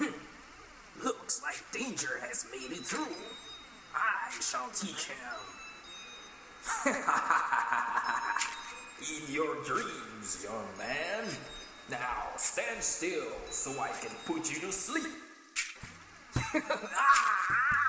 Looks like danger has made it through. I shall teach him. In your dreams, young man. Now stand still so I can put you to sleep. ah!